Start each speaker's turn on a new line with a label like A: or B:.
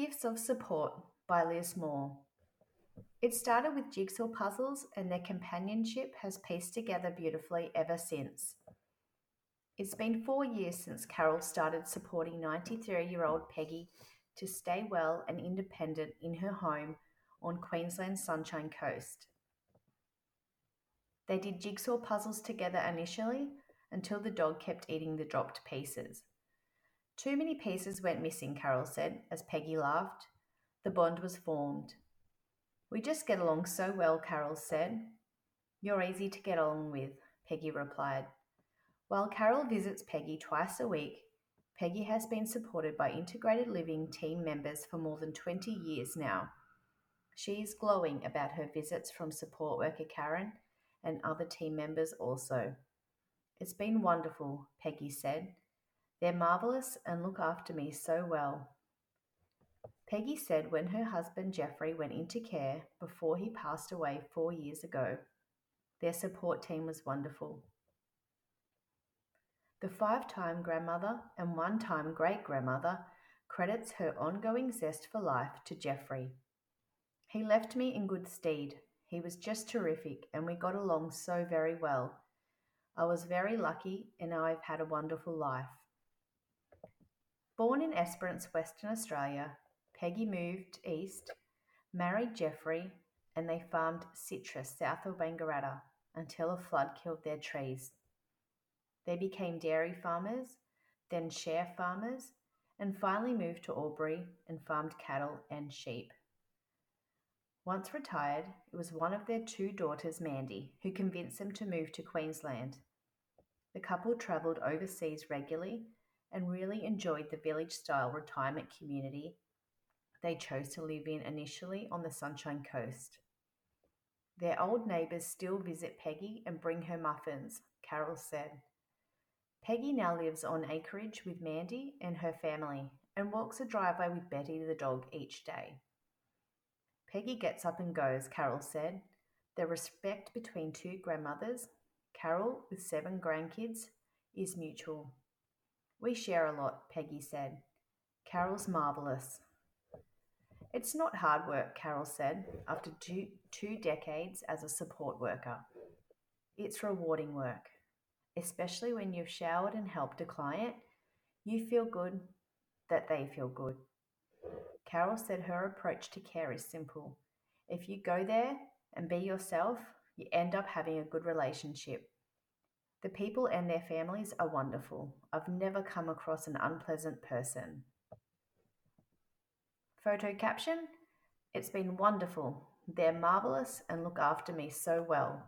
A: Gifts of Support by Liz Moore. It started with jigsaw puzzles, and their companionship has pieced together beautifully ever since. It's been four years since Carol started supporting 93 year old Peggy to stay well and independent in her home on Queensland's Sunshine Coast. They did jigsaw puzzles together initially until the dog kept eating the dropped pieces. Too many pieces went missing, Carol said, as Peggy laughed. The bond was formed. We just get along so well, Carol said. You're easy to get along with, Peggy replied. While Carol visits Peggy twice a week, Peggy has been supported by integrated living team members for more than 20 years now. She is glowing about her visits from support worker Karen and other team members also. It's been wonderful, Peggy said. They're marvellous and look after me so well. Peggy said when her husband Jeffrey went into care before he passed away four years ago, their support team was wonderful. The five time grandmother and one time great grandmother credits her ongoing zest for life to Jeffrey. He left me in good stead. He was just terrific and we got along so very well. I was very lucky and I've had a wonderful life. Born in Esperance, Western Australia, Peggy moved east, married Jeffrey, and they farmed citrus south of Wangaratta until a flood killed their trees. They became dairy farmers, then share farmers, and finally moved to Albury and farmed cattle and sheep. Once retired, it was one of their two daughters, Mandy, who convinced them to move to Queensland. The couple travelled overseas regularly and really enjoyed the village style retirement community they chose to live in initially on the Sunshine Coast. Their old neighbours still visit Peggy and bring her muffins, Carol said. Peggy now lives on acreage with Mandy and her family and walks a driveway with Betty the dog each day. Peggy gets up and goes, Carol said. The respect between two grandmothers, Carol with seven grandkids, is mutual. We share a lot, Peggy said. Carol's marvellous. It's not hard work, Carol said, after two, two decades as a support worker. It's rewarding work, especially when you've showered and helped a client. You feel good that they feel good. Carol said her approach to care is simple. If you go there and be yourself, you end up having a good relationship. The people and their families are wonderful. I've never come across an unpleasant person. Photo caption It's been wonderful. They're marvellous and look after me so well.